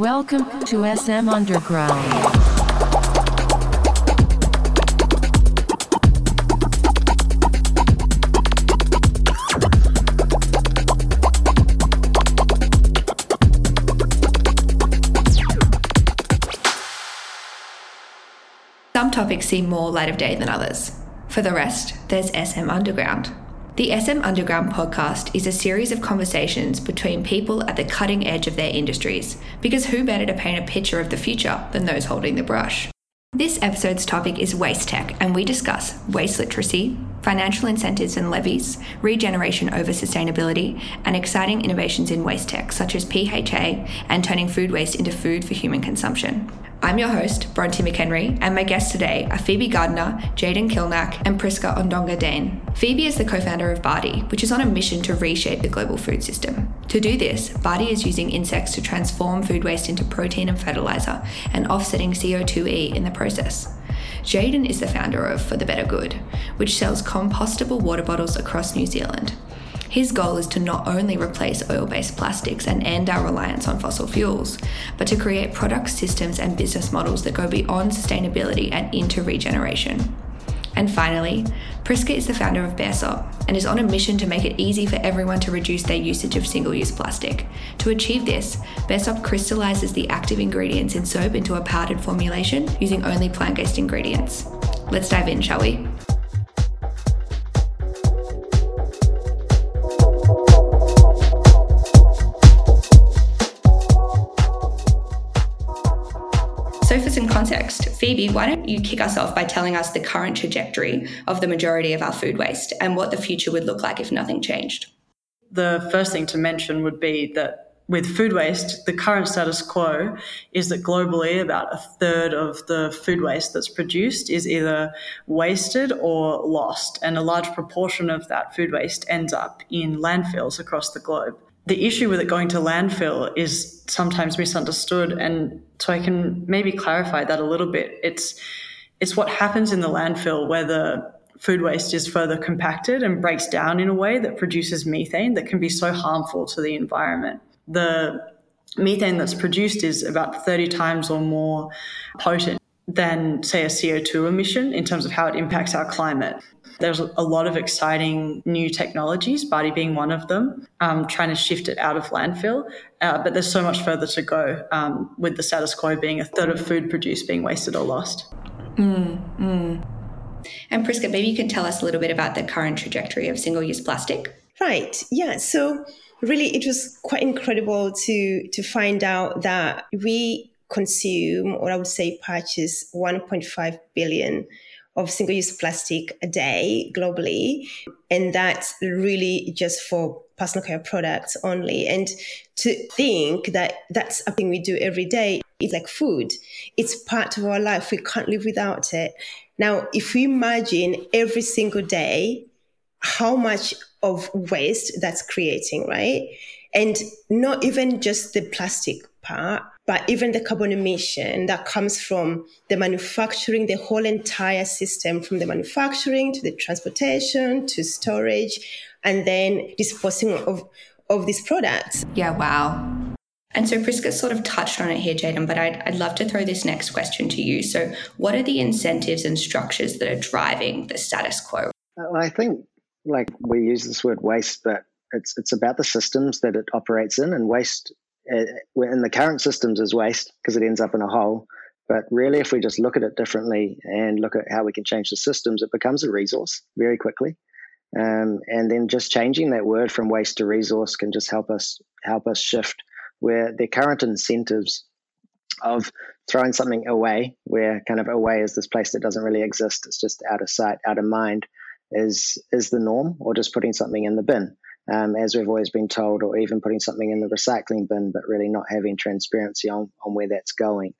Welcome to SM Underground. Some topics seem more light of day than others. For the rest, there's SM Underground. The SM Underground podcast is a series of conversations between people at the cutting edge of their industries, because who better to paint a picture of the future than those holding the brush? This episode's topic is waste tech, and we discuss waste literacy, financial incentives and levies, regeneration over sustainability, and exciting innovations in waste tech, such as PHA and turning food waste into food for human consumption. I'm your host, Bronte McHenry, and my guests today are Phoebe Gardner, Jayden Klinac, and Prisca Ongonga-Daehn. Phoebe is the co founder of Bardee, which is on a mission to reshape the global food system. To do this, Bardee is using insects to transform food waste into protein and fertilizer and offsetting CO2e in the process. Jayden is the founder of For the Better Good, which sells compostable water bottles across New Zealand. His goal is to not only replace oil based plastics and end our reliance on fossil fuels, but to create product systems and business models that go beyond sustainability and into regeneration. And finally, Prisca is the founder of baresop and is on a mission to make it easy for everyone to reduce their usage of single use plastic. To achieve this, baresop crystallizes the active ingredients in soap into a powdered formulation using only plant based ingredients. Let's dive in, shall we? Phoebe, why don't you kick us off by telling us the current trajectory of the majority of our food waste and what the future would look like if nothing changed? The first thing to mention would be that with food waste, the current status quo is that globally about a third of the food waste that's produced is either wasted or lost. And a large proportion of that food waste ends up in landfills across the globe the issue with it going to landfill is sometimes misunderstood and so i can maybe clarify that a little bit. It's it's what happens in the landfill where the food waste is further compacted and breaks down in a way that produces methane that can be so harmful to the environment. The methane that's produced is about 30 times or more potent than say a CO2 emission in terms of how it impacts our climate there's a lot of exciting new technologies, Bardee being one of them, um, trying to shift it out of landfill. Uh, but there's so much further to go um, with the status quo being a third of food produced being wasted or lost. Mm, mm. And Prisca, maybe you can tell us a little bit about the current trajectory of single use plastic. Right. Yeah. So really it was quite incredible to to find out that we consume or I would say purchase 1.5 billion of single use plastic a day globally. And that's really just for personal care products only. And to think that that's a thing we do every day is like food, it's part of our life. We can't live without it. Now, if we imagine every single day how much of waste that's creating, right? And not even just the plastic part, but even the carbon emission that comes from the manufacturing, the whole entire system from the manufacturing to the transportation to storage and then disposing of, of these products. Yeah, wow. And so Prisca sort of touched on it here, Jayden, but I'd, I'd love to throw this next question to you. So, what are the incentives and structures that are driving the status quo? I think, like we use this word waste, but it's it's about the systems that it operates in, and waste in the current systems is waste because it ends up in a hole. But really, if we just look at it differently and look at how we can change the systems, it becomes a resource very quickly. Um, and then just changing that word from waste to resource can just help us help us shift where the current incentives of throwing something away, where kind of away is this place that doesn't really exist, it's just out of sight, out of mind, is is the norm, or just putting something in the bin um, as we've always been told, or even putting something in the recycling bin, but really not having transparency on, on where that's going.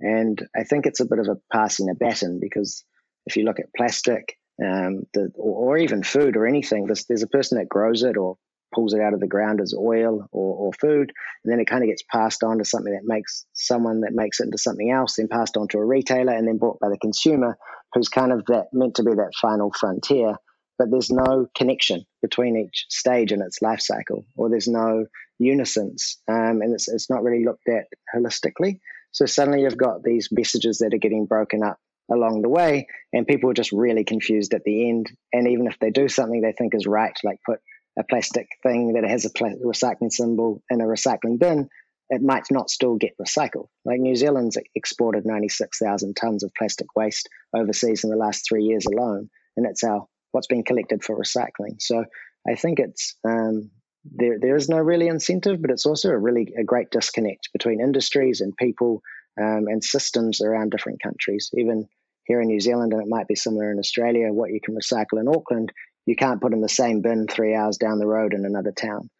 And I think it's a bit of a passing a baton because if you look at plastic, um, the, or, or, even food or anything, there's, there's a person that grows it or pulls it out of the ground as oil or, or food, and then it kind of gets passed on to something that makes someone that makes it into something else, then passed on to a retailer, and then bought by the consumer, who's kind of that meant to be that final frontier but there's no connection between each stage in its life cycle, or there's no unisons, um, and it's, it's not really looked at holistically. So suddenly you've got these messages that are getting broken up along the way, and people are just really confused at the end. And even if they do something they think is right, like put a plastic thing that has a recycling symbol in a recycling bin, it might not still get recycled. Like New Zealand's exported 96,000 tons of plastic waste overseas in the last three years alone, and it's our what's being collected for recycling. So I think it's um, there. There is no really incentive, but it's also a really a great disconnect between industries and people um, and systems around different countries. Even here in New Zealand, and it might be similar in Australia, what you can recycle in Auckland, you can't put in the same bin three hours down the road in another town.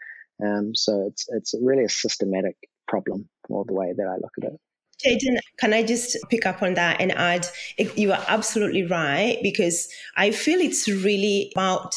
Um, so it's it's really a systematic problem, all the way that I look at it. Jayden, can I just pick up on that and add, you are absolutely right, because I feel it's really about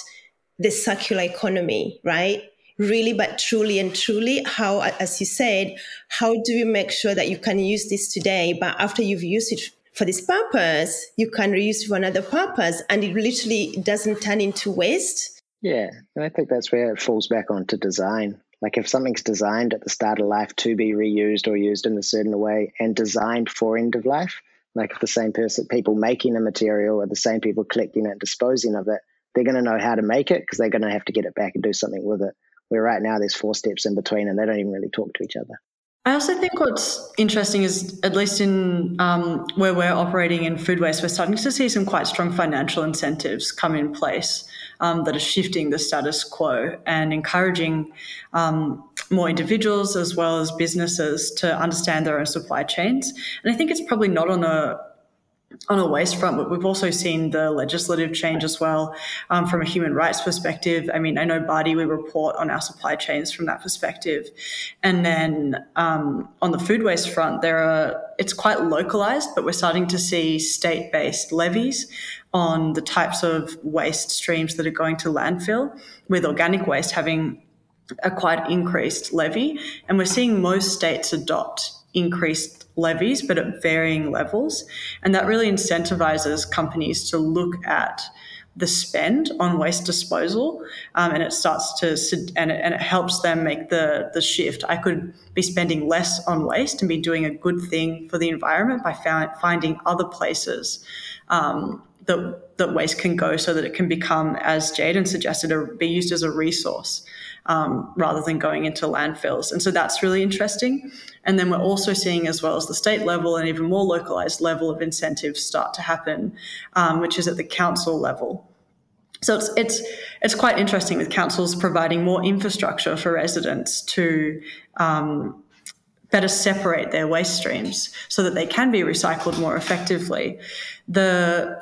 the circular economy, right? Really, but truly and truly, how, as you said, how do we make sure that you can use this today, but after you've used it for this purpose, you can reuse it for another purpose and it literally doesn't turn into waste? Yeah, and I think that's where it falls back onto design. Like if something's designed at the start of life to be reused or used in a certain way and designed for end of life, like if the same person, people making a material or the same people collecting and disposing of it, they're going to know how to make it because they're going to have to get it back and do something with it. Where right now there's four steps in between and they don't even really talk to each other. I also think what's interesting is, at least in um, where we're operating in food waste, we're starting to see some quite strong financial incentives come in place um, that are shifting the status quo and encouraging um, more individuals as well as businesses to understand their own supply chains. And I think it's probably not on a on a waste front, but we've also seen the legislative change as well um, from a human rights perspective. I mean, I know Bardee, we report on our supply chains from that perspective. And then um, on the food waste front, there are, it's quite localized, but we're starting to see state based levies on the types of waste streams that are going to landfill, with organic waste having a quite increased levy. And we're seeing most states adopt increased levies, but at varying levels. And that really incentivizes companies to look at the spend on waste disposal, um, and it starts to and it, and it helps them make the the shift. I could be spending less on waste and be doing a good thing for the environment by found, finding other places um, that that waste can go, so that it can become, as Jayden suggested, a, be used as a resource um, rather than going into landfills. And so that's really interesting. And then we're also seeing, as well as the state level and even more localized level of incentives start to happen, um, which is at the council level. So it's it's it's quite interesting with councils providing more infrastructure for residents to um, better separate their waste streams so that they can be recycled more effectively. The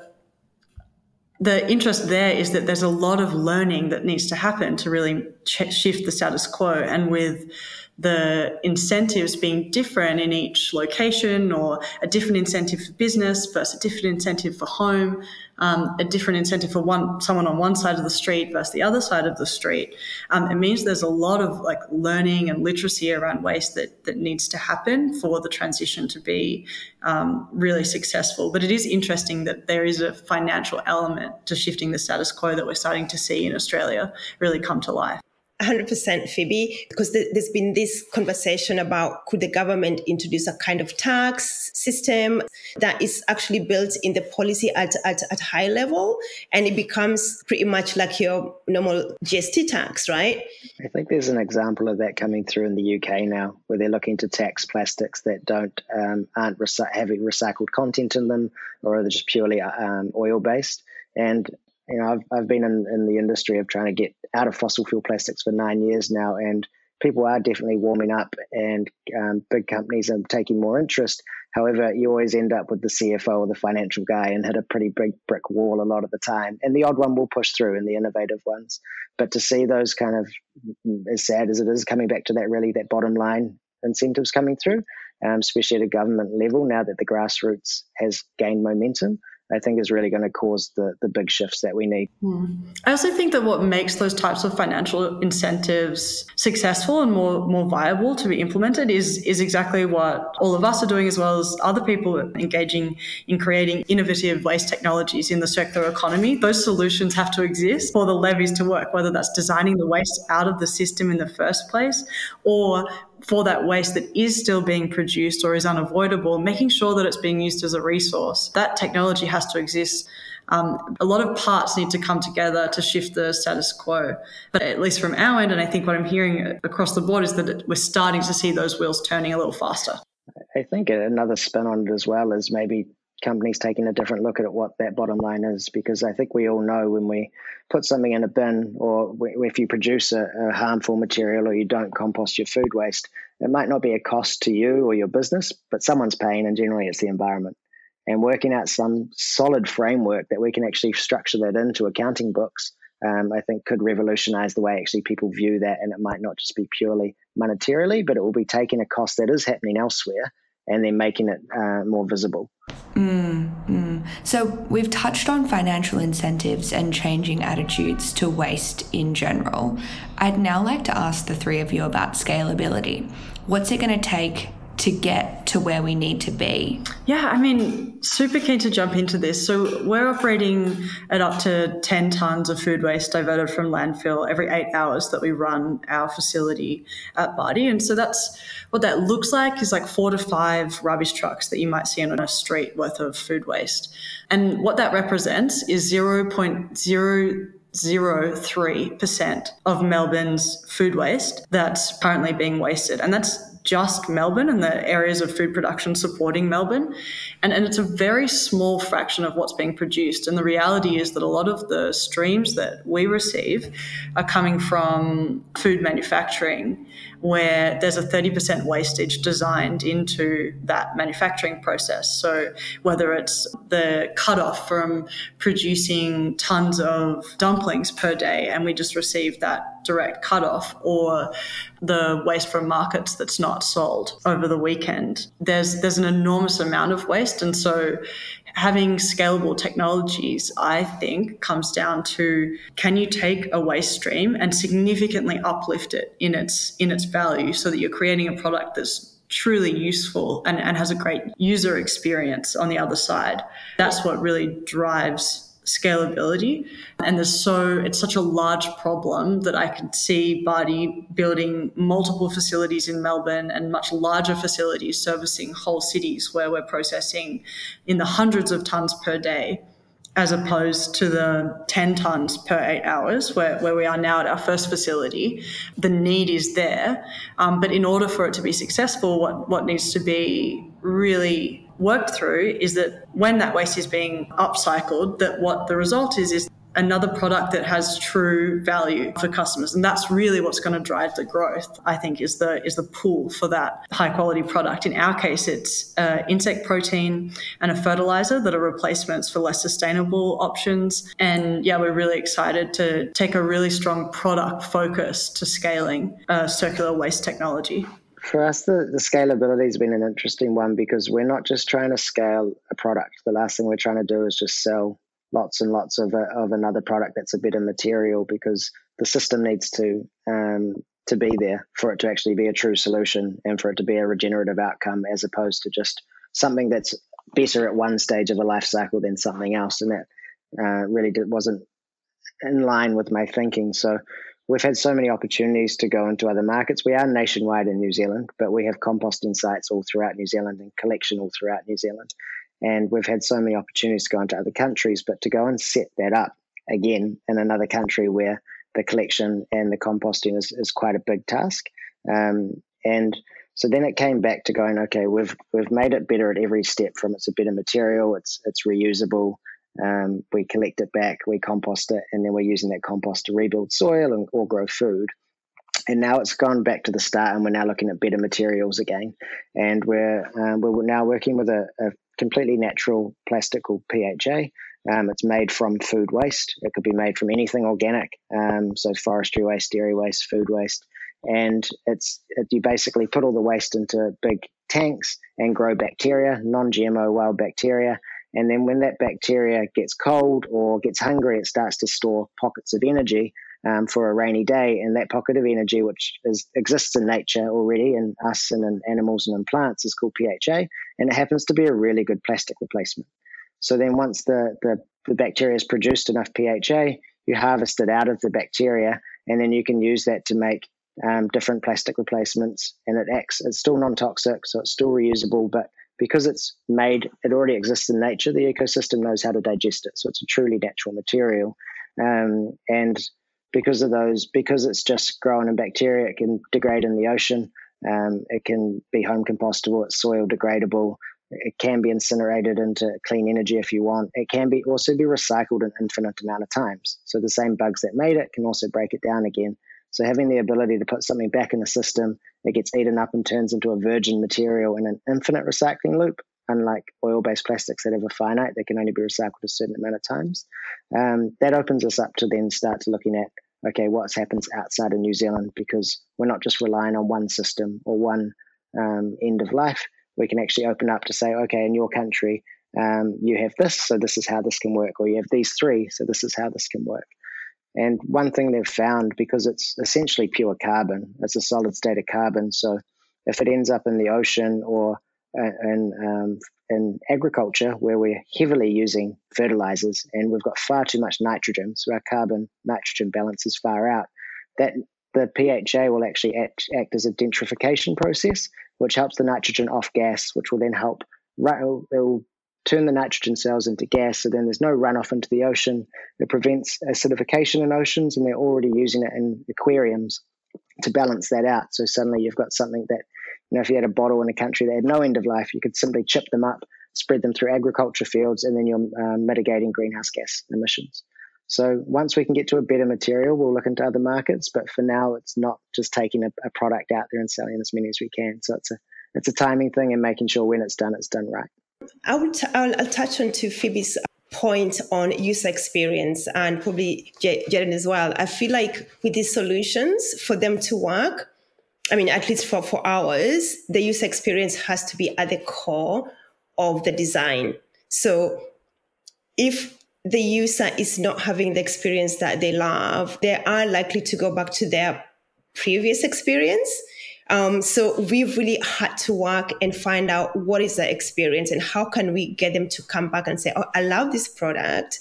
the interest there is that there's a lot of learning that needs to happen to really ch- shift the status quo. And with the incentives being different in each location or a different incentive for business versus a different incentive for home, um, a different incentive for one someone on one side of the street versus the other side of the street. Um, it means there's a lot of like learning and literacy around waste that that needs to happen for the transition to be um, really successful. But it is interesting that there is a financial element to shifting the status quo that we're starting to see in Australia really come to life. 100% Phoebe, because there's been this conversation about could the government introduce a kind of tax system that is actually built in the policy at, at, at high level and it becomes pretty much like your normal GST tax, right? I think there's an example of that coming through in the UK now, where they're looking to tax plastics that don't um, aren't recy- having recycled content in them or are just purely um, oil based. And you know, I've, I've been in, in the industry of trying to get out of fossil fuel plastics for nine years now, and people are definitely warming up, and um, big companies are taking more interest. However, you always end up with the CFO or the financial guy and hit a pretty big brick wall a lot of the time. And the odd one will push through, and the innovative ones. But to see those kind of, as sad as it is, coming back to that really that bottom line incentives coming through, um, especially at a government level now that the grassroots has gained momentum I think is really going to cause the, the big shifts that we need. Mm. I also think that what makes those types of financial incentives successful and more more viable to be implemented is is exactly what all of us are doing as well as other people engaging in creating innovative waste technologies in the circular economy. Those solutions have to exist for the levies to work, whether that's designing the waste out of the system in the first place or for that waste that is still being produced or is unavoidable, making sure that it's being used as a resource. That technology has to exist. Um, a lot of parts need to come together to shift the status quo. But at least from our end, and I think what I'm hearing across the board is that we're starting to see those wheels turning a little faster. I think another spin on it as well is maybe companies taking a different look at what that bottom line is because I think we all know when we put something in a bin or if you produce a, a, harmful material or you don't compost your food waste, it might not be a cost to you or your business, but someone's paying, and generally it's the environment. And working out some solid framework that we can actually structure that into accounting books, um, I think could revolutionize the way actually people view that. And it might not just be purely monetarily, but it will be taking a cost that is happening elsewhere and then making it uh, more visible. Mm, mm. So, we've touched on financial incentives and changing attitudes to waste in general. I'd now like to ask the three of you about scalability. What's it going to take to get to where we need to be? Yeah, I mean, super keen to jump into this. So we're operating at up to 10 tons of food waste diverted from landfill every eight hours that we run our facility at Bardee. And so that's what that looks like is like four to five rubbish trucks that you might see on a street worth of food waste. And what that represents is 0.0 0.03% of Melbourne's food waste that's currently being wasted. And that's just Melbourne and the areas of food production supporting Melbourne. And, and it's a very small fraction of what's being produced. And the reality is that a lot of the streams that we receive are coming from food manufacturing, where there's a 30% wastage designed into that manufacturing process. So whether it's the cutoff from producing tons of dumplings per day, and we just receive that direct cutoff or the waste from markets that's not sold over the weekend. There's there's an enormous amount of waste and so having scalable technologies I think comes down to can you take a waste stream and significantly uplift it in its in its value so that you're creating a product that's truly useful and, and has a great user experience on the other side. That's what really drives scalability. And there's so it's such a large problem that I could see Bardee building multiple facilities in Melbourne and much larger facilities servicing whole cities where we're processing in the hundreds of tons per day as opposed to the 10 tons per eight hours where, where we are now at our first facility. The need is there. Um, but in order for it to be successful, what, what needs to be really worked through is that when that waste is being upcycled, that what the result is is another product that has true value for customers. And that's really what's going to drive the growth i think is the is the pull for that high quality product. In our case it's uh, insect protein and a fertilizer that are replacements for less sustainable options. And yeah we're really excited to take a really strong product focus to scaling uh, circular waste technology for us, the, the scalability has been an interesting one because we're not just trying to scale a product. The last thing we're trying to do is just sell lots and lots of, a, of another product that's a better material because the system needs to um, to be there for it to actually be a true solution and for it to be a regenerative outcome as opposed to just something that's better at one stage of a life cycle than something else. And that uh, really did, wasn't in line with my thinking. So we've had so many opportunities to go into other markets. We are nationwide in New Zealand, but we have composting sites all throughout New Zealand and collection all throughout New Zealand. And we've had so many opportunities to go into other countries, but to go and set that up again in another country where the collection and the composting is, is quite a big task. Um, and so then it came back to going, okay, we've we've made it better at every step. From it's a better material, it's it's reusable, um, we collect it back, we compost it, and then we're using that compost to rebuild soil and, or grow food. And now it's gone back to the start, and we're now looking at better materials again. And we're um, we're now working with a, a, completely natural plastic called PHA. Um, it's made from food waste. It could be made from anything organic, um, so forestry waste, dairy waste, food waste, and it's it, you basically put all the waste into big tanks and grow bacteria, non-GMO wild bacteria, And then when that bacteria gets cold or gets hungry, it starts to store pockets of energy um, for a rainy day. And that pocket of energy, which is, exists in nature already in us and in animals and in plants, is called PHA. And it happens to be a really good plastic replacement. So then once the, the, the bacteria has produced enough PHA, you harvest it out of the bacteria, and then you can use that to make um, different plastic replacements. And it acts, it's still non toxic, so it's still reusable, but because it's made, it already exists in nature, the ecosystem knows how to digest it. So it's a truly natural material. Um, and because of those, because it's just grown in bacteria, it can degrade in the ocean. Um, it can be home compostable, it's soil degradable. It can be incinerated into clean energy if you want. It can be also be recycled an infinite amount of times. So the same bugs that made it can also break it down again. So having the ability to put something back in the system that gets eaten up and turns into a virgin material in an infinite recycling loop, unlike oil-based plastics that have a finite, they can only be recycled a certain amount of times. Um, that opens us up to then start to looking at okay, what happens outside of New Zealand because we're not just relying on one system or one um, end of life we can actually open up to say, okay, in your country, um, you have this, so this is how this can work, or you have these three, so this is how this can work. And one thing they've found, because it's essentially pure carbon, it's a solid state of carbon. So if it ends up in the ocean or uh, in, um, in agriculture, where we're heavily using fertilizers and we've got far too much nitrogen, so our carbon nitrogen balance is far out, that the PHA will actually act, act as a denitrification process which helps the nitrogen off gas, which will then help, it'll, it'll turn the nitrogen cells into gas. So then there's no runoff into the ocean. It prevents acidification in oceans, and they're already using it in aquariums to balance that out. So suddenly you've got something that, you know, if you had a bottle in a country that had no end of life, you could simply chip them up, spread them through agriculture fields, and then you're um, mitigating greenhouse gas emissions. So once we can get to a better material, we'll look into other markets. But for now, it's not just taking a, a product out there and selling as many as we can. So it's a it's a timing thing and making sure when it's done, it's done right. I will t- I'll, I'll touch on to Phoebe's point on user experience and probably Jayden as well. I feel like with these solutions, for them to work, I mean, at least for, for ours, the user experience has to be at the core of the design. So if the user is not having the experience that they love, they are likely to go back to their previous experience. Um, so we've really had to work and find out what is the experience and how can we get them to come back and say, "Oh, I love this product.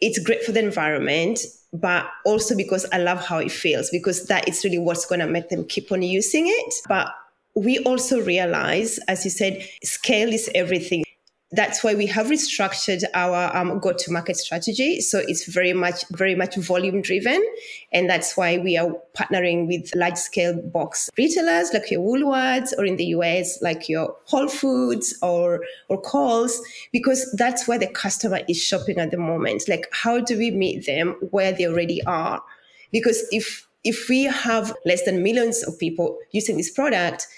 It's great for the environment, but also because I love how it feels." Because that is really what's going to make them keep on using it. But we also realize, as you said, scale is everything that's why we have restructured our um, go-to-market strategy. So it's very much, very much volume-driven, and that's why we are partnering with large-scale box retailers like your Woolworths, or in the US like your Whole Foods or or Coles, because that's where the customer is shopping at the moment. Like, how do we meet them where they already are? Because if if we have less than millions of people using this product,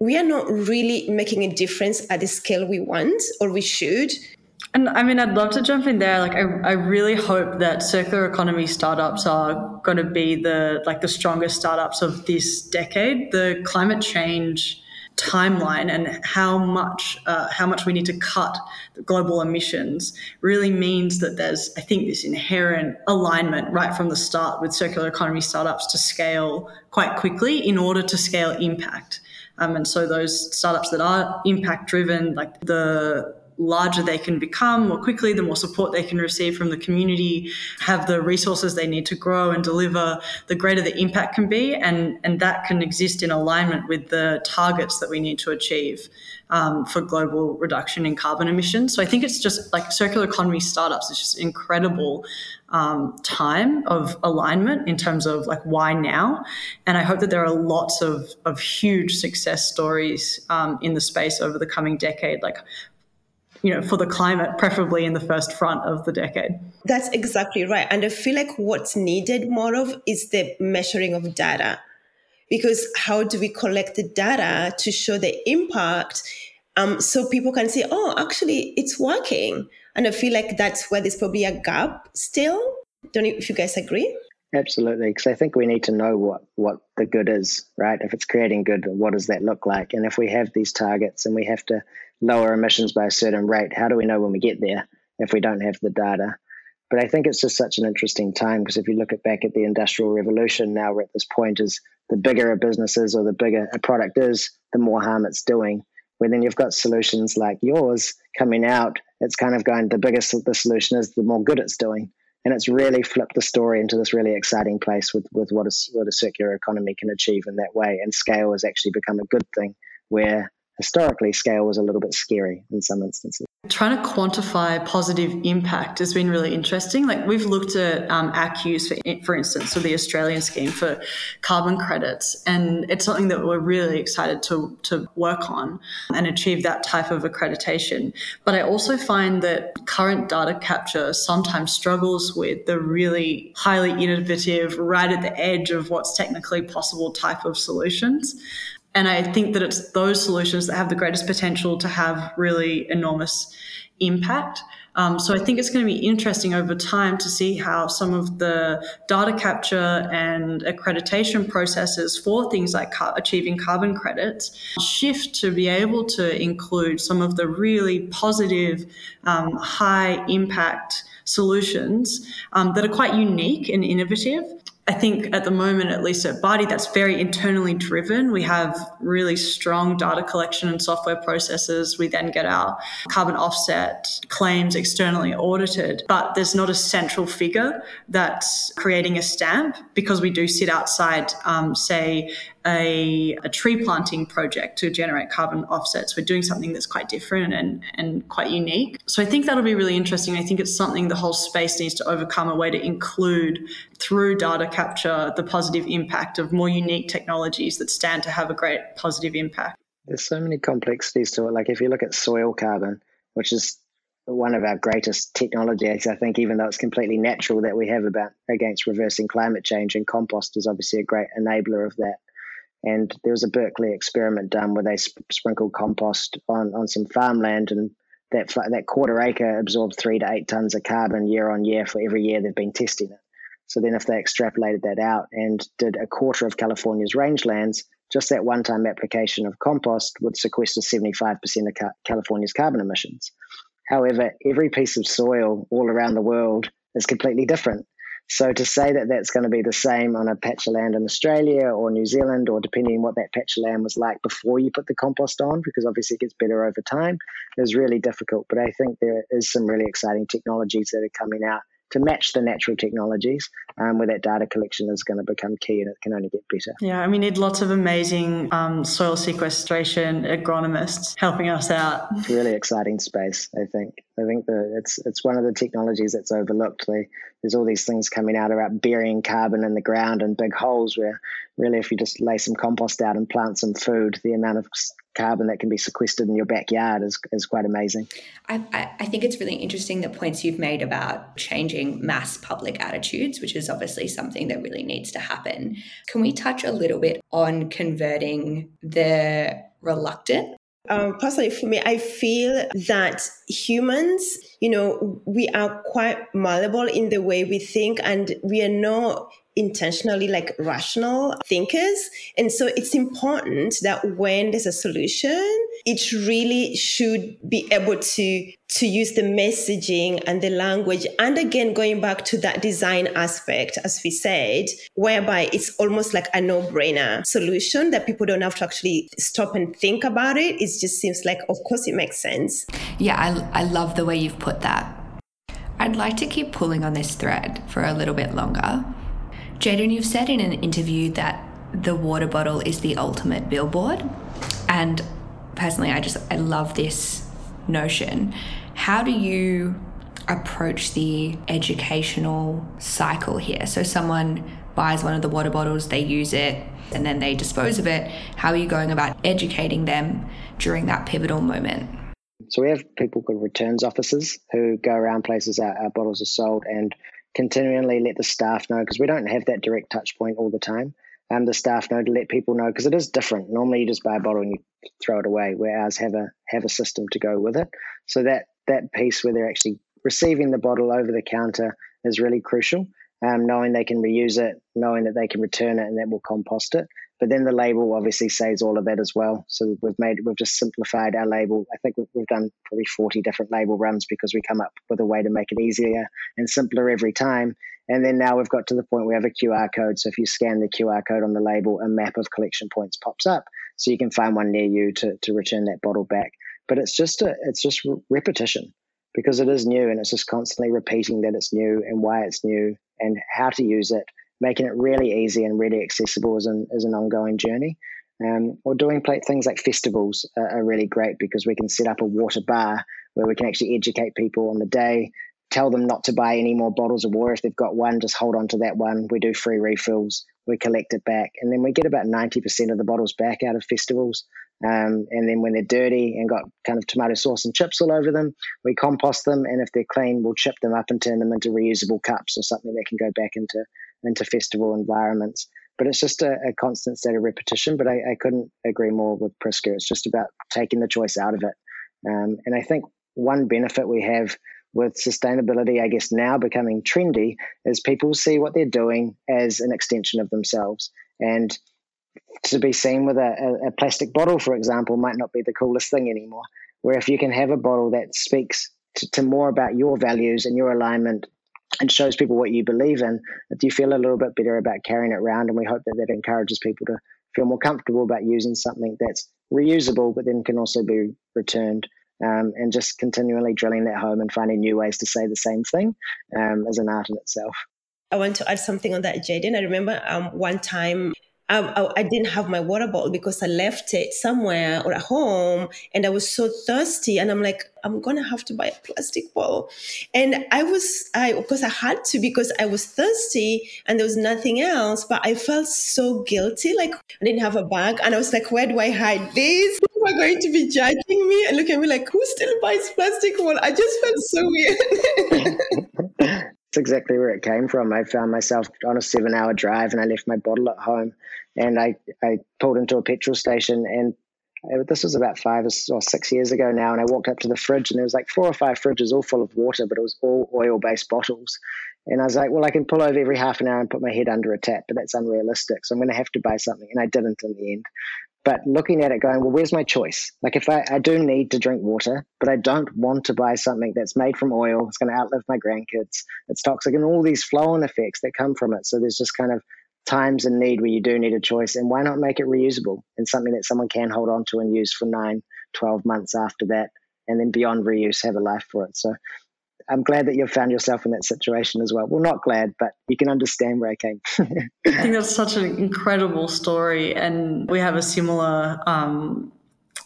we are not really making a difference at the scale we want or we should. And I mean, I'd love to jump in there. Like, I, I really hope that circular economy startups are going to be the like the strongest startups of this decade. The climate change timeline and how much uh, how much we need to cut the global emissions really means that there's I think this inherent alignment right from the start with circular economy startups to scale quite quickly in order to scale impact. Um, and so those startups that are impact driven, like the larger they can become more quickly, the more support they can receive from the community, have the resources they need to grow and deliver, the greater the impact can be. And, and that can exist in alignment with the targets that we need to achieve um, for global reduction in carbon emissions. So I think it's just like circular economy startups, it's just incredible um, time of alignment in terms of like why now. And I hope that there are lots of, of huge success stories um, in the space over the coming decade, like you know, for the climate, preferably in the first front of the decade. That's exactly right. And I feel like what's needed more of is the measuring of data. Because how do we collect the data to show the impact um, so people can say, oh, actually, it's working? And I feel like that's where there's probably a gap still. Don't know if you guys agree? Absolutely, because I think we need to know what what the good is, right? If it's creating good, what does that look like? And if we have these targets and we have to lower emissions by a certain rate. How do we know when we get there if we don't have the data? But I think it's just such an interesting time because if you look at back at the industrial revolution, now we're at this point is the bigger a business is or the bigger a product is, the more harm it's doing. When then you've got solutions like yours coming out, it's kind of going the biggest the solution is, the more good it's doing. And it's really flipped the story into this really exciting place with, with what, a, what a circular economy can achieve in that way. And scale has actually become a good thing where historically scale was a little bit scary in some instances. Trying to quantify positive impact has been really interesting. Like we've looked at um, ACCUs, for, for instance, so the Australian scheme for carbon credits, and it's something that we're really excited to, to work on and achieve that type of accreditation. But I also find that current data capture sometimes struggles with the really highly innovative, right at the edge of what's technically possible type of solutions. And I think that it's those solutions that have the greatest potential to have really enormous impact. Um, so I think it's going to be interesting over time to see how some of the data capture and accreditation processes for things like car- achieving carbon credits shift to be able to include some of the really positive, um, high impact solutions um, that are quite unique and innovative I think at the moment, at least at Bardee, that's very internally driven. We have really strong data collection and software processes. We then get our carbon offset claims externally audited, but there's not a central figure that's creating a stamp because we do sit outside, um, say, a, a, tree planting project to generate carbon offsets. We're doing something that's quite different and, and quite unique. So I think that'll be really interesting. I think it's something the whole space needs to overcome a way to include through data capture the positive impact of more unique technologies that stand to have a great positive impact. There's so many complexities to it. Like if you look at soil carbon, which is one of our greatest technologies, I think, even though it's completely natural that we have about against reversing climate change, and compost is obviously a great enabler of that. And there was a Berkeley experiment done where they sp- sprinkled compost on, on some farmland, and that that quarter acre absorbed three to eight tons of carbon year on year for every year they've been testing it. So then, if they extrapolated that out and did a quarter of California's rangelands, just that one-time application of compost would sequester 75% of California's carbon emissions. However, every piece of soil all around the world is completely different. So to say that that's going to be the same on a patch of land in Australia or New Zealand, or depending on what that patch of land was like before you put the compost on, because obviously it gets better over time, is really difficult. But I think there is some really exciting technologies that are coming out to match the natural technologies um, where that data collection is going to become key and it can only get better. Yeah, I mean, need lots of amazing um, soil sequestration agronomists helping us out. It's really exciting space, I think. I think that it's it's one of the technologies that's overlooked. They, there's all these things coming out about burying carbon in the ground in big holes where really if you just lay some compost out and plant some food, the amount of carbon that can be sequestered in your backyard is, is quite amazing. I, I think it's really interesting the points you've made about changing mass public attitudes, which is obviously something that really needs to happen. Can we touch a little bit on converting the reluctant um, personally, for me, I feel that humans, you know, we are quite malleable in the way we think, and we are not intentionally like rational thinkers. And so it's important that when there's a solution, it really should be able to to use the messaging and the language. And again, going back to that design aspect, as we said, whereby it's almost like a no-brainer solution that people don't have to actually stop and think about it. It just seems like, of course, it makes sense. Yeah, I, I love the way you've put that. I'd like to keep pulling on this thread for a little bit longer Jayden, you've said in an interview that the water bottle is the ultimate billboard. And personally, I just, I love this notion. How do you approach the educational cycle here? So, someone buys one of the water bottles, they use it, and then they dispose of it. How are you going about educating them during that pivotal moment? So, we have people called returns officers who go around places our, our bottles are sold and continually let the staff know because we don't have that direct touch point all the time. Um, the staff know to let people know because it is different. Normally, you just buy a bottle and you throw it away. Where ours have a have a system to go with it. So that that piece where they're actually receiving the bottle over the counter is really crucial. Um, knowing they can reuse it, knowing that they can return it, and that will compost it. But then the label obviously says all of that as well. So we've made we've just simplified our label. I think we've, we've done probably 40 different label runs because we come up with a way to make it easier and simpler every time. And then now we've got to the point we have a QR code. So if you scan the QR code on the label, a map of collection points pops up, so you can find one near you to to return that bottle back. But it's just a it's just repetition because it is new and it's just constantly repeating that it's new and why it's new and how to use it, making it really easy and really accessible is an, is an ongoing journey. Um, or doing things like festivals are, are really great because we can set up a water bar where we can actually educate people on the day, tell them not to buy any more bottles of water. If they've got one, just hold on to that one. We do free refills, we collect it back, and then we get about 90% of the bottles back out of festivals. Um, and then when they're dirty and got kind of tomato sauce and chips all over them, we compost them. And if they're clean, we'll chip them up and turn them into reusable cups or something that can go back into into festival environments. But it's just a, a constant state of repetition. But I, I, couldn't agree more with Prisca. It's just about taking the choice out of it. Um, and I think one benefit we have with sustainability, I guess now becoming trendy, is people see what they're doing as an extension of themselves. And to be seen with a, a, plastic bottle, for example, might not be the coolest thing anymore. Where if you can have a bottle that speaks to, to more about your values and your alignment and shows people what you believe in, do you feel a little bit better about carrying it around. And we hope that that encourages people to feel more comfortable about using something that's reusable, but then can also be returned. Um, and just continually drilling that home and finding new ways to say the same thing um, as an art in itself. I want to add something on that, Jayden. I remember um, one time um, I, I, didn't have my water bottle because I left it somewhere or at home and I was so thirsty. And I'm like, I'm to have to buy a plastic bottle. And I was, I, of course, I had to because I was thirsty and there was nothing else. But I felt so guilty. Like I didn't have a bag. And I was like, where do I hide this? People are going to be judging me and look at me like, who still buys plastic bottle? I just felt so weird. That's exactly where it came from. I found myself on a seven hour drive and I left my bottle at home and I, I pulled into a petrol station and this was about five or six years ago now. And I walked up to the fridge and there was like four or five fridges all full of water, but it was all oil based bottles. And I was like, well, I can pull over every half an hour and put my head under a tap, but that's unrealistic. So I'm going to have to buy something. And I didn't in the end. But looking at it going, well, where's my choice? Like if I, I do need to drink water, but I don't want to buy something that's made from oil, it's going to outlive my grandkids, it's toxic, and all these flow on effects that come from it. So there's just kind of times in need where you do need a choice. And why not make it reusable and something that someone can hold on to and use for nine, 12 months after that, and then beyond reuse, have a life for it. So I'm glad that you've found yourself in that situation as well. Well, not glad, but you can understand where I came. I think that's such an incredible story. And we have a similar um,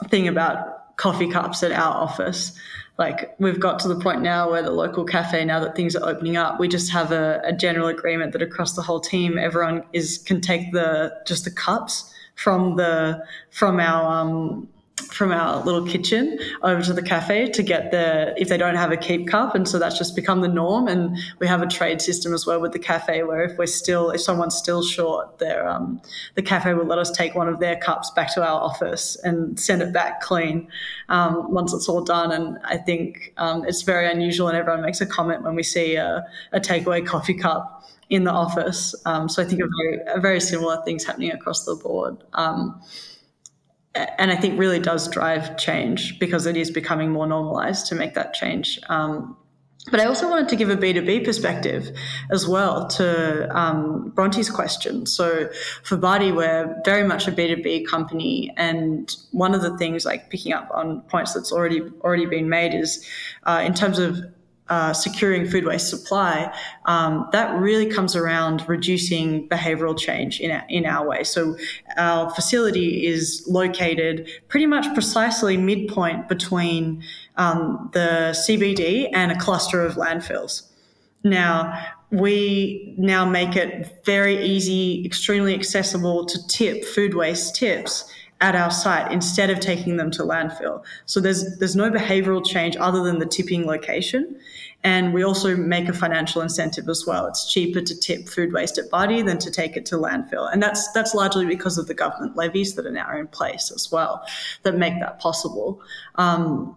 thing about coffee cups at our office. Like we've got to the point now where the local cafe, now that things are opening up, we just have a, a general agreement that across the whole team, everyone is can take the just the cups from the from our um, from our little kitchen over to the cafe to get the if they don't have a keep cup and so that's just become the norm and we have a trade system as well with the cafe where if we're still if someone's still short their um, the cafe will let us take one of their cups back to our office and send it back clean um, once it's all done. And I think um, it's very unusual and everyone makes a comment when we see a, a takeaway coffee cup in the office. Um, so I think a very, a very similar things happening across the board. Um, and I think really does drive change because it is becoming more normalized to make that change. Um, but I also wanted to give a B2B perspective as well to um, Bronte's question. So for Bardee, we're very much a B2B company. And one of the things, like picking up on points that's already already been made, is uh, in terms of uh, securing food waste supply, um, that really comes around reducing behavioral change in our, in our way. So our facility is located pretty much precisely midpoint between um, the CBD and a cluster of landfills. Now, we now make it very easy, extremely accessible to tip food waste tips at our site instead of taking them to landfill. So there's there's no behavioral change other than the tipping location. And we also make a financial incentive as well. It's cheaper to tip food waste at Bardee than to take it to landfill. And that's that's largely because of the government levies that are now in place as well that make that possible. Um,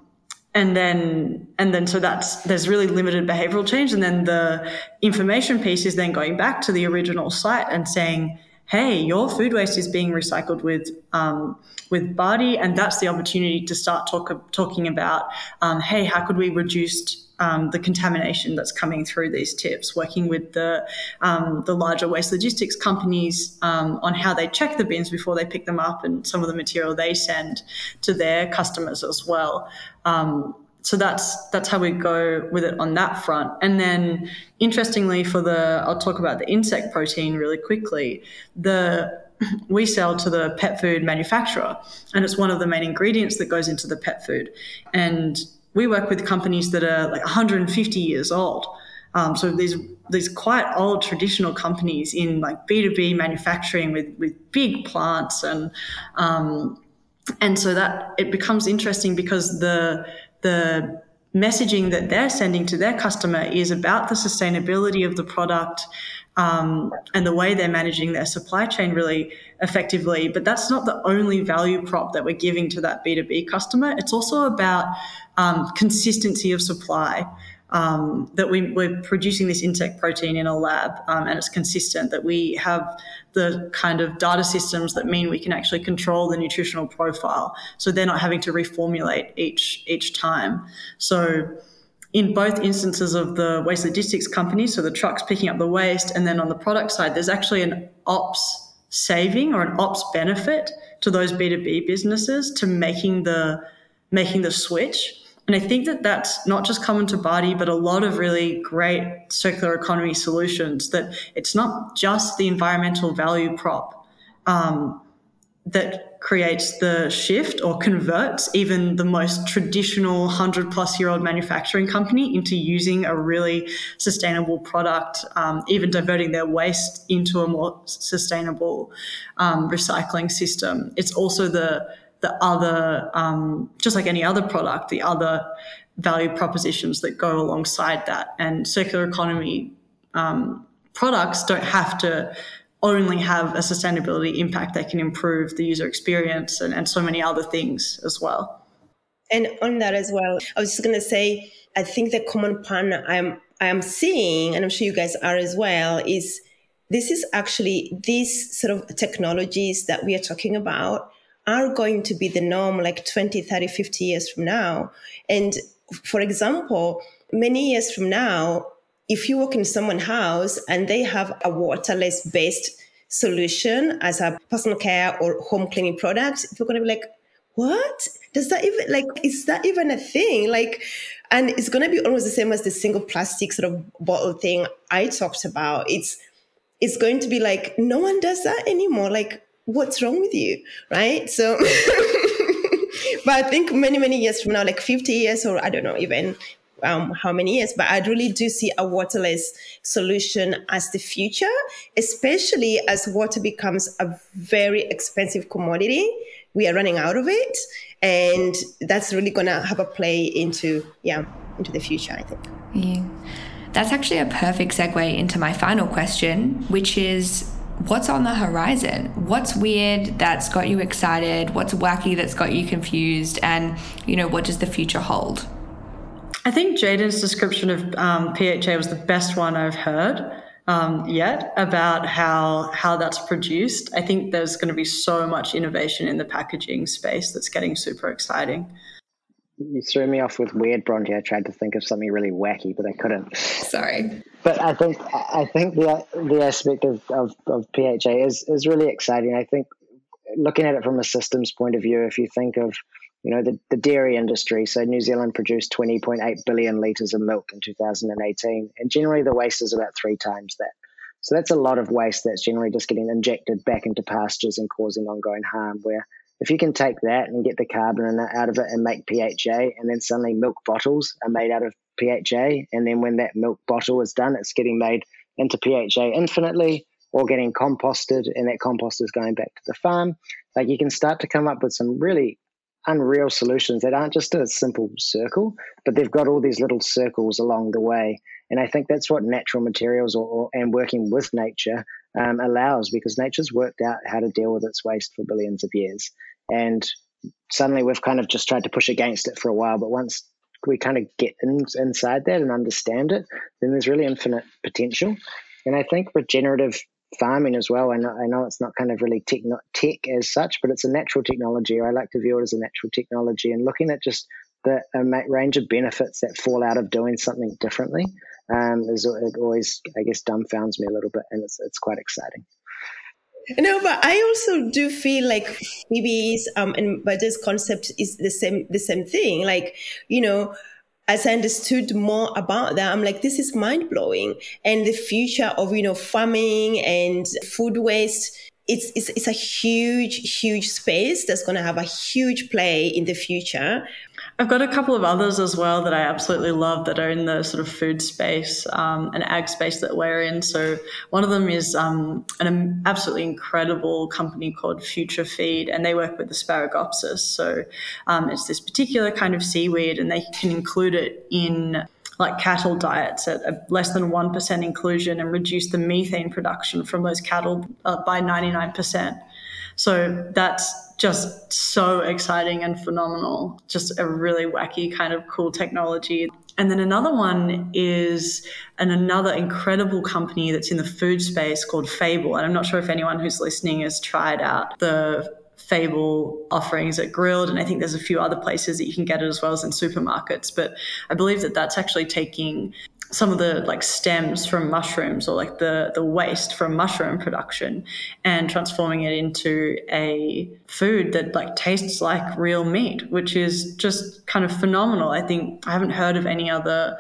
and then and then so that's there's really limited behavioral change and then the information piece is then going back to the original site and saying hey, your food waste is being recycled with um, with Bardee, and that's the opportunity to start talk, talking about, um, hey, how could we reduce um, the contamination that's coming through these tips, working with the um, the larger waste logistics companies um, on how they check the bins before they pick them up, and some of the material they send to their customers as well. So that's that's how we go with it on that front. And then, interestingly, for the I'll talk about the insect protein really quickly. The we sell to the pet food manufacturer, and it's one of the main ingredients that goes into the pet food. And we work with companies that are like 150 years old. Um, so these these quite old traditional companies in like B2B manufacturing with with big plants and um, and so that it becomes interesting because the the messaging that they're sending to their customer is about the sustainability of the product um, and the way they're managing their supply chain really effectively. But that's not the only value prop that we're giving to that B2B customer. It's also about um, consistency of supply. Um, that we, are producing this insect protein in a lab um, and it's consistent, that we have the kind of data systems that mean we can actually control the nutritional profile. So they're not having to reformulate each, each time. So in both instances of the waste logistics company, so the trucks picking up the waste, and then on the product side, there's actually an ops saving or an ops benefit to those B2B businesses to making the making the switch. And I think that that's not just common to Bardee, but a lot of really great circular economy solutions. That it's not just the environmental value prop um, that creates the shift or converts even the most traditional 100 plus year old manufacturing company into using a really sustainable product, um, even diverting their waste into a more sustainable um, recycling system. It's also the the other, um, just like any other product, the other value propositions that go alongside that. And circular economy um, products don't have to only have a sustainability impact they can improve the user experience and, and so many other things as well and on that as well i was just going to say i think the common pattern i'm i'm seeing and i'm sure you guys are as well is this is actually these sort of technologies that we are talking about are going to be the norm like 20 30 50 years from now and for example many years from now if you walk in someone's house and they have a waterless based solution as a personal care or home cleaning product, you're going to be like, what? Does that even, like, is that even a thing? Like, and it's going to be almost the same as the single plastic sort of bottle thing I talked about. It's, it's going to be like, no one does that anymore. Like, what's wrong with you? Right. So, but I think many, many years from now, like 50 years or I don't know, even um, how many years, but I really do see a waterless solution as the future, especially as water becomes a very expensive commodity. We are running out of it, and that's really going to have a play into yeah into the future. I think. Yeah. That's actually a perfect segue into my final question, which is what's on the horizon? What's weird that's got you excited? What's wacky that's got you confused? And, you know, what does the future hold? I think Jayden's description of um, PHA was the best one I've heard um, yet about how how that's produced. I think there's going to be so much innovation in the packaging space that's getting super exciting. You threw me off with weird, Bronte. I tried to think of something really wacky, but I couldn't. Sorry. But I think I think the the aspect of, of, of PHA is is really exciting. I think looking at it from a systems point of view, if you think of you know, the, the dairy industry. So New Zealand produced 20.8 billion litres of milk in 2018, and generally the waste is about three times that. So that's a lot of waste that's generally just getting injected back into pastures and causing ongoing harm. Where if you can take that and get the carbon out of it and make PHA, and then suddenly milk bottles are made out of PHA, and then when that milk bottle is done, it's getting made into PHA infinitely or getting composted, and that compost is going back to the farm. Like you can start to come up with some really unreal solutions that aren't just a simple circle, but they've got all these little circles along the way. And I think that's what natural materials or, or and working with nature um, allows because nature's worked out how to deal with its waste for billions of years. And suddenly we've kind of just tried to push against it for a while. But once we kind of get in, inside that and understand it, then there's really infinite potential. And I think regenerative farming as well. I know, I know it's not kind of really tech, tech as such, but it's a natural technology, I like to view it as a natural technology, and looking at just the range of benefits that fall out of doing something differently um, is it always, I guess, dumbfounds me a little bit, and it's it's quite exciting. No, but I also do feel like maybe um and but this concept is the same the same thing. Like, you know, as I understood more about that, I'm like, this is mind blowing. And the future of, you know, farming and food waste, it's, it's, it's a huge, huge space that's going to have a huge play in the future. I've got a couple of others as well that I absolutely love that are in the sort of food space um, and ag space that we're in. So one of them is um, an absolutely incredible company called Future Feed, and they work with Asparagopsis. So um, it's this particular kind of seaweed, and they can include it in like cattle diets at less than 1% inclusion and reduce the methane production from those cattle uh, by 99%. So that's just so exciting and phenomenal. Just a really wacky kind of cool technology. And then another one is an another incredible company that's in the food space called Fable. And I'm not sure if anyone who's listening has tried out the Fable offerings at Grill'd, and I think there's a few other places that you can get it as well as in supermarkets. But I believe that that's actually taking some of the like stems from mushrooms or like the the waste from mushroom production and transforming it into a food that like tastes like real meat which is just kind of phenomenal. I think i haven't heard of any other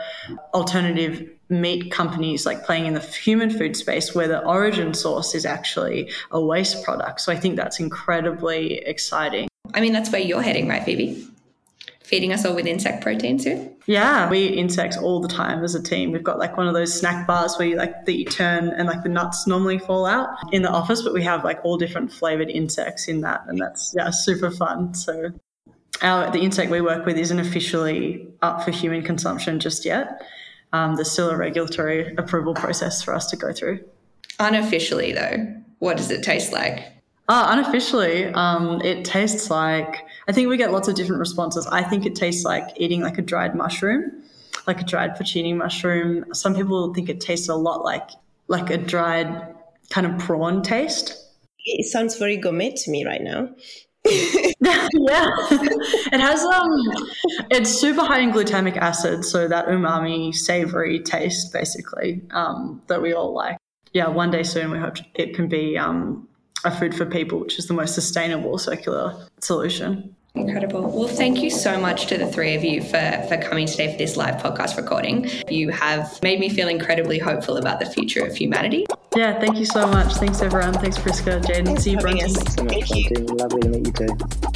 alternative meat companies like playing in the human food space where the origin source is actually a waste product. So i think that's incredibly exciting. I mean that's where you're heading right phoebe feeding us all with insect protein soon? Yeah, we eat insects all the time as a team. We've got like one of those snack bars where you like that you turn and like the nuts normally fall out in the office, but we have like all different flavored insects in that, and that's yeah super fun. So our the insect we work with isn't officially up for human consumption just yet. Um, there's still a regulatory approval process for us to go through. Unofficially, though, what does it taste like? Uh, unofficially, um, it tastes like I think we get lots of different responses. I think it tastes like eating like a dried mushroom, like a dried porcini mushroom. Some people think it tastes a lot like like a dried kind of prawn taste. It sounds very gourmet to me right now. yeah, it has um, it's super high in glutamic acid, so that umami, savory taste, basically, um, that we all like. Yeah, one day soon we hope it can be um, a food for people, which is the most sustainable circular solution. Incredible. Well, thank you so much to the three of you for, for coming today for this live podcast recording. You have made me feel incredibly hopeful about the future of humanity. Yeah, thank you so much. Thanks, everyone. Thanks, Prisca, Jayden. See you, Bronte. Thanks so much, Thank you. Lovely to meet you too.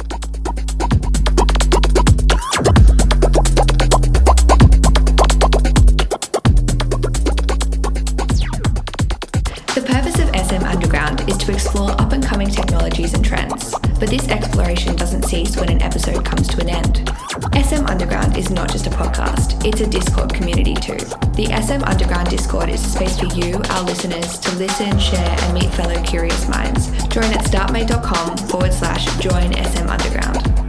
Is to explore up and coming technologies and trends. But this exploration doesn't cease when an episode comes to an end. SM Underground is not just a podcast, it's a Discord community too. The SM Underground Discord is a space for you, our listeners, to listen, share, and meet fellow curious minds. Join at startmate.com forward slash join SM Underground.